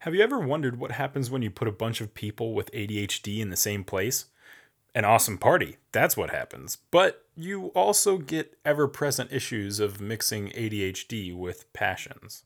Have you ever wondered what happens when you put a bunch of people with ADHD in the same place? An awesome party, that's what happens. But you also get ever present issues of mixing ADHD with passions.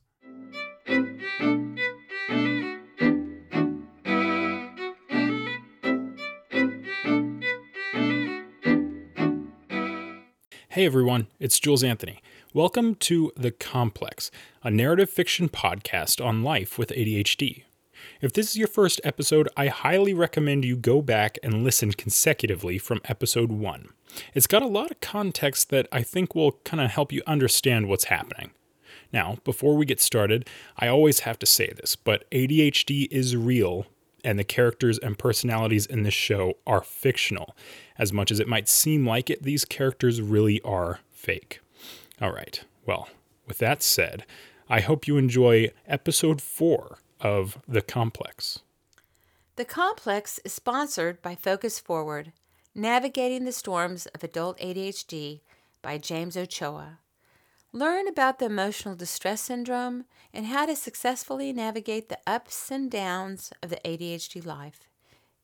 Hey everyone, it's Jules Anthony. Welcome to The Complex, a narrative fiction podcast on life with ADHD. If this is your first episode, I highly recommend you go back and listen consecutively from episode 1. It's got a lot of context that I think will kind of help you understand what's happening. Now, before we get started, I always have to say this, but ADHD is real and the characters and personalities in this show are fictional. As much as it might seem like it, these characters really are fake. All right, well, with that said, I hope you enjoy episode four of The Complex. The Complex is sponsored by Focus Forward Navigating the Storms of Adult ADHD by James Ochoa. Learn about the emotional distress syndrome and how to successfully navigate the ups and downs of the ADHD life.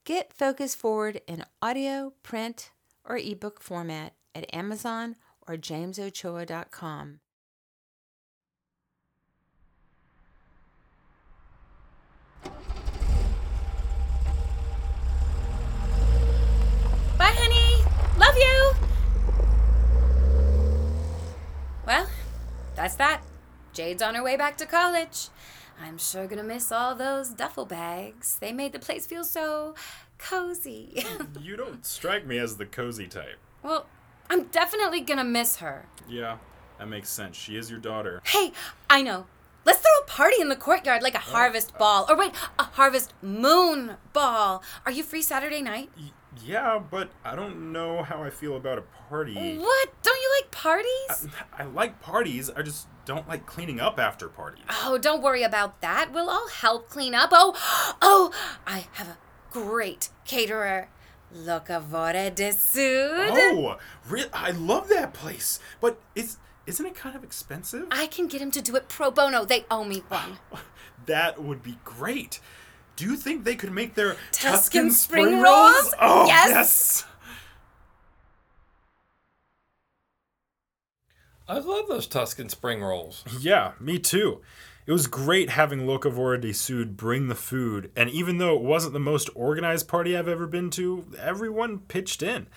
Get Focus Forward in audio, print, or ebook format at Amazon or jamesochoa.com. Bye, honey. Love you. Well, that's that. Jade's on her way back to college. I'm sure gonna miss all those duffel bags. They made the place feel so cozy. You don't strike me as the cozy type. well, I'm definitely gonna miss her. Yeah, that makes sense. She is your daughter. Hey, I know. Let's throw a party in the courtyard like a oh, harvest uh, ball. Or wait, a harvest moon ball. Are you free Saturday night? Y- yeah, but I don't know how I feel about a party. What? Don't you like parties? I like parties, I just don't like cleaning up after parties. Oh, don't worry about that. We'll all help clean up. Oh, oh, I have a great caterer. Locavore de Sud. Oh, re- I love that place. But is isn't it kind of expensive? I can get him to do it pro bono. They owe me one. That would be great. Do you think they could make their Tuscan spring rolls? Oh, Yes. yes. I love those Tuscan spring rolls. Yeah, me too. It was great having Locavora de Sud bring the food, and even though it wasn't the most organized party I've ever been to, everyone pitched in.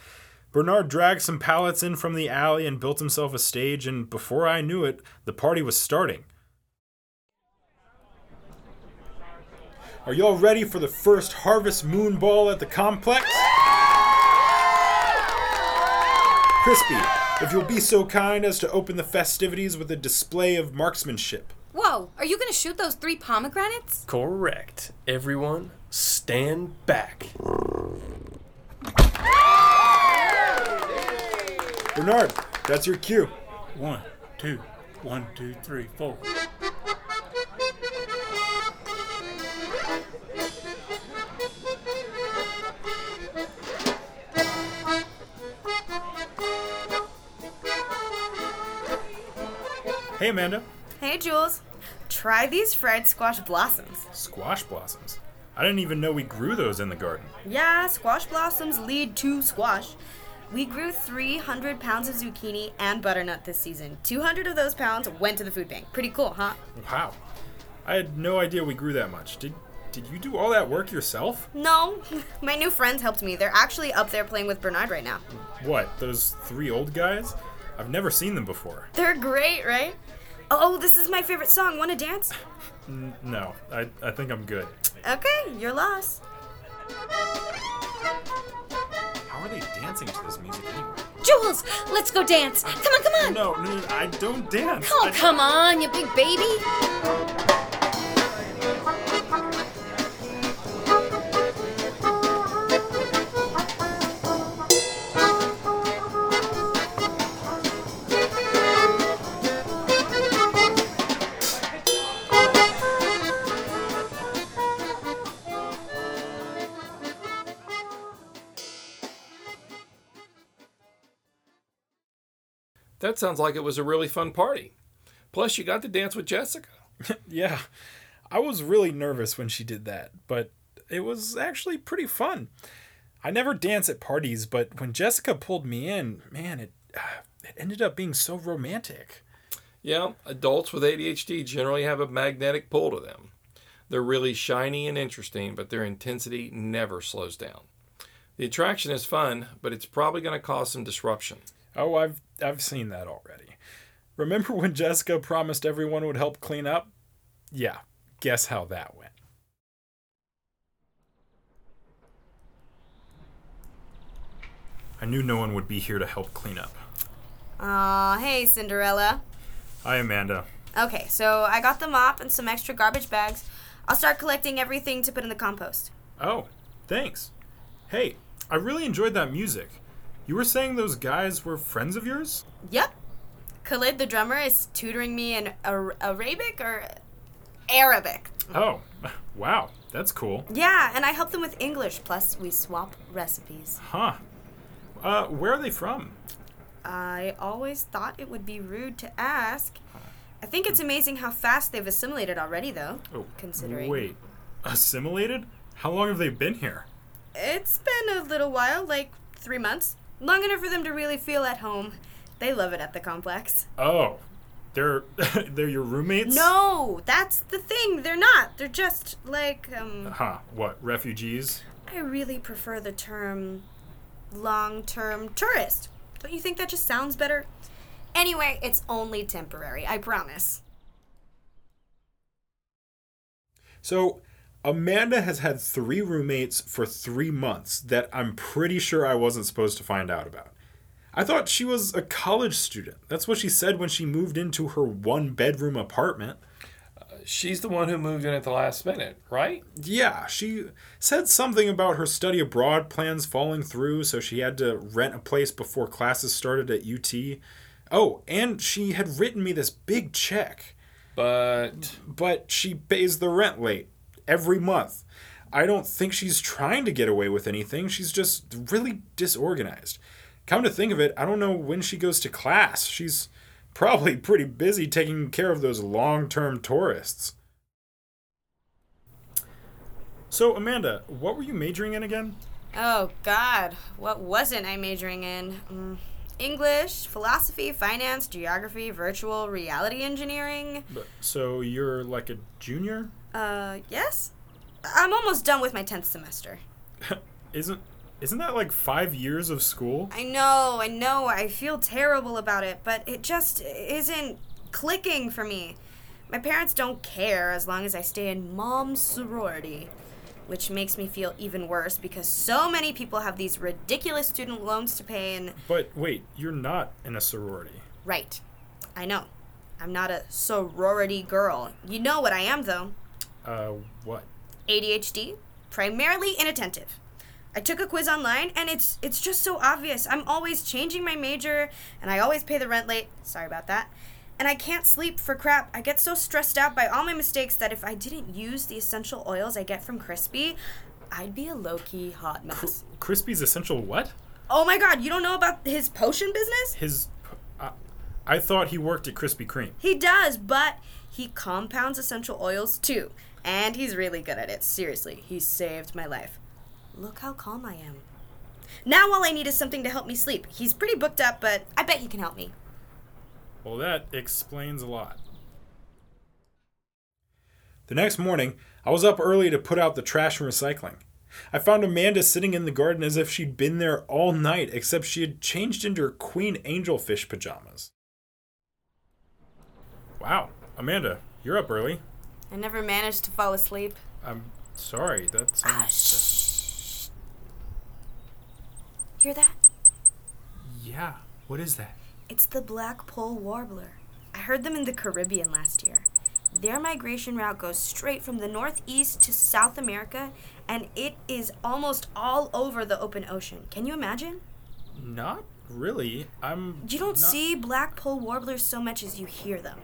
Bernard dragged some pallets in from the alley and built himself a stage, and before I knew it, the party was starting. Are y'all ready for the first Harvest Moon Ball at the complex? Crispy, if you'll be so kind as to open the festivities with a display of marksmanship. Whoa, are you gonna shoot those three pomegranates? Correct. Everyone, stand back. Bernard, that's your cue. One, two, one, two, three, four. Hey, Amanda. Hey, Jules. Try these fried squash blossoms. Squash blossoms. I didn't even know we grew those in the garden. Yeah, squash blossoms lead to squash. We grew 300 pounds of zucchini and butternut this season. 200 of those pounds went to the food bank. Pretty cool, huh? Wow. I had no idea we grew that much. Did did you do all that work yourself? No, my new friends helped me. They're actually up there playing with Bernard right now. What, those three old guys? I've never seen them before. They're great, right? Oh, this is my favorite song. Want to dance? N- no, I, I think I'm good. Okay, you're lost. How are they dancing to this music anyway? Jules, let's go dance. Come on, come on. No, no, no I don't dance. Oh, I- come on, you big baby. That sounds like it was a really fun party. Plus, you got to dance with Jessica. Yeah. I was really nervous when she did that, but it was actually pretty fun. I never dance at parties, but when Jessica pulled me in, man, it it ended up being so romantic. Yeah, adults with ADHD generally have a magnetic pull to them. They're really shiny and interesting, but their intensity never slows down. The attraction is fun, but it's probably going to cause some disruption. Oh, I've I've seen that already. Remember when Jessica promised everyone would help clean up? Yeah, guess how that went. I knew no one would be here to help clean up. Aw, hey, Cinderella. Hi, Amanda. Okay, so I got the mop and some extra garbage bags. I'll start collecting everything to put in the compost. Oh, thanks. Hey, I really enjoyed that music. You were saying those guys were friends of yours? Yep. Khalid, the drummer, is tutoring me in Ar- Arabic or Arabic. Oh, wow, that's cool. Yeah, and I help them with English, plus we swap recipes. Huh. Uh, where are they from? I always thought it would be rude to ask. I think it's amazing how fast they've assimilated already, though. Oh, Considering. Wait, assimilated? How long have they been here? It's been a little while, like three months. Long enough for them to really feel at home. They love it at the complex. Oh, they're they're your roommates? No, that's the thing. They're not. They're just like, um. Huh? What? Refugees? I really prefer the term long term tourist. Don't you think that just sounds better? Anyway, it's only temporary, I promise. So, Amanda has had three roommates for three months that I'm pretty sure I wasn't supposed to find out about. I thought she was a college student. That's what she said when she moved into her one bedroom apartment. She's the one who moved in at the last minute, right? Yeah, she said something about her study abroad plans falling through, so she had to rent a place before classes started at UT. Oh, and she had written me this big check, But but she pays the rent late every month. I don't think she's trying to get away with anything, she's just really disorganized. Come to think of it, I don't know when she goes to class. She's probably pretty busy taking care of those long term tourists. So, Amanda, what were you majoring in again? Oh, God. What wasn't I majoring in? Mm, English, philosophy, finance, geography, virtual reality engineering. But, so, you're like a junior? Uh, yes? I'm almost done with my 10th semester. Isn't isn't that like 5 years of school? I know, I know, I feel terrible about it, but it just isn't clicking for me. My parents don't care as long as I stay in mom's sorority, which makes me feel even worse because so many people have these ridiculous student loans to pay and. But wait, you're not in a sorority. Right. I know. I'm not a sorority girl. You know what I am, though Uh, what? ADHD, primarily inattentive. I took a quiz online and it's it's just so obvious. I'm always changing my major and I always pay the rent late. Sorry about that. And I can't sleep for crap. I get so stressed out by all my mistakes that if I didn't use the essential oils I get from Crispy, I'd be a low-key hot mess. Crispy's essential what? Oh my god, you don't know about his potion business? His I, I thought he worked at Krispy Kreme. He does, but he compounds essential oils too. And he's really good at it. Seriously, he saved my life. Look how calm I am. Now all I need is something to help me sleep. He's pretty booked up, but I bet he can help me. Well, that explains a lot. The next morning, I was up early to put out the trash and recycling. I found Amanda sitting in the garden as if she'd been there all night, except she had changed into her queen angelfish pajamas. Wow, Amanda, you're up early. I never managed to fall asleep. I'm sorry, that Ah, sounds. shh. Hear that? yeah, what is that? It's the blackpoll warbler. I heard them in the Caribbean last year. Their migration route goes straight from the northeast to South America, and it is almost all over the open ocean. Can you imagine? Not really. I'm. You don't not- see blackpoll warblers so much as you hear them.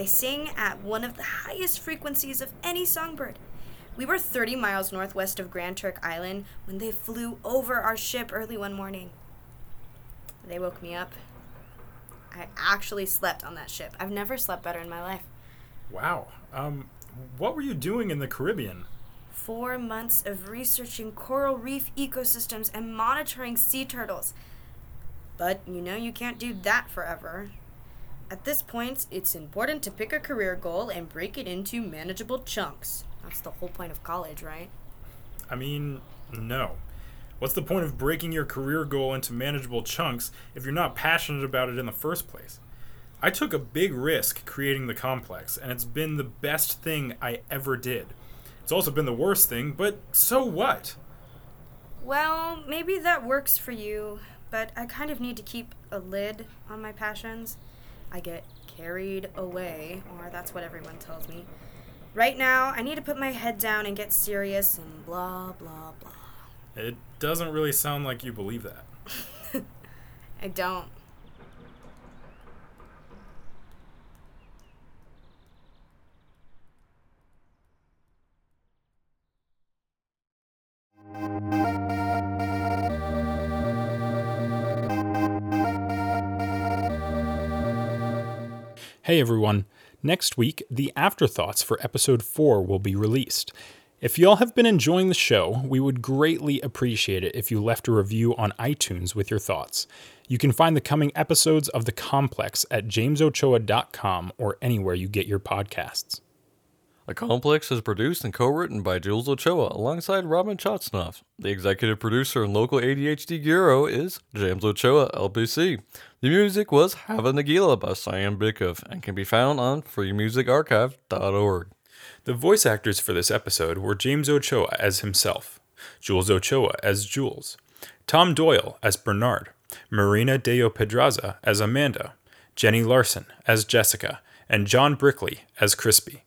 They sing at one of the highest frequencies of any songbird. We were 30 miles northwest of Grand Turk Island when they flew over our ship early one morning. They woke me up. I actually slept on that ship. I've never slept better in my life. Wow. Um, What were you doing in the Caribbean? Four months of researching coral reef ecosystems and monitoring sea turtles. But you know, you can't do that forever. At this point, it's important to pick a career goal and break it into manageable chunks. That's the whole point of college, right? I mean, no. What's the point of breaking your career goal into manageable chunks if you're not passionate about it in the first place? I took a big risk creating the complex, and it's been the best thing I ever did. It's also been the worst thing, but so what? Well, maybe that works for you, but I kind of need to keep a lid on my passions. I get carried away, or that's what everyone tells me. Right now, I need to put my head down and get serious and blah, blah, blah. It doesn't really sound like you believe that. I don't. Hey everyone. Next week, the afterthoughts for episode 4 will be released. If y'all have been enjoying the show, we would greatly appreciate it if you left a review on iTunes with your thoughts. You can find the coming episodes of The Complex at jamesochoa.com or anywhere you get your podcasts. The Complex is produced and co-written by Jules Ochoa alongside Robin Chotsnoff. The executive producer and local ADHD Guru is James Ochoa, LPC. The music was Hava Nagila by Cyan Bikov and can be found on freemusicarchive.org. The voice actors for this episode were James Ochoa as himself, Jules Ochoa as Jules, Tom Doyle as Bernard, Marina Deo Pedraza as Amanda, Jenny Larson as Jessica, and John Brickley as Crispy.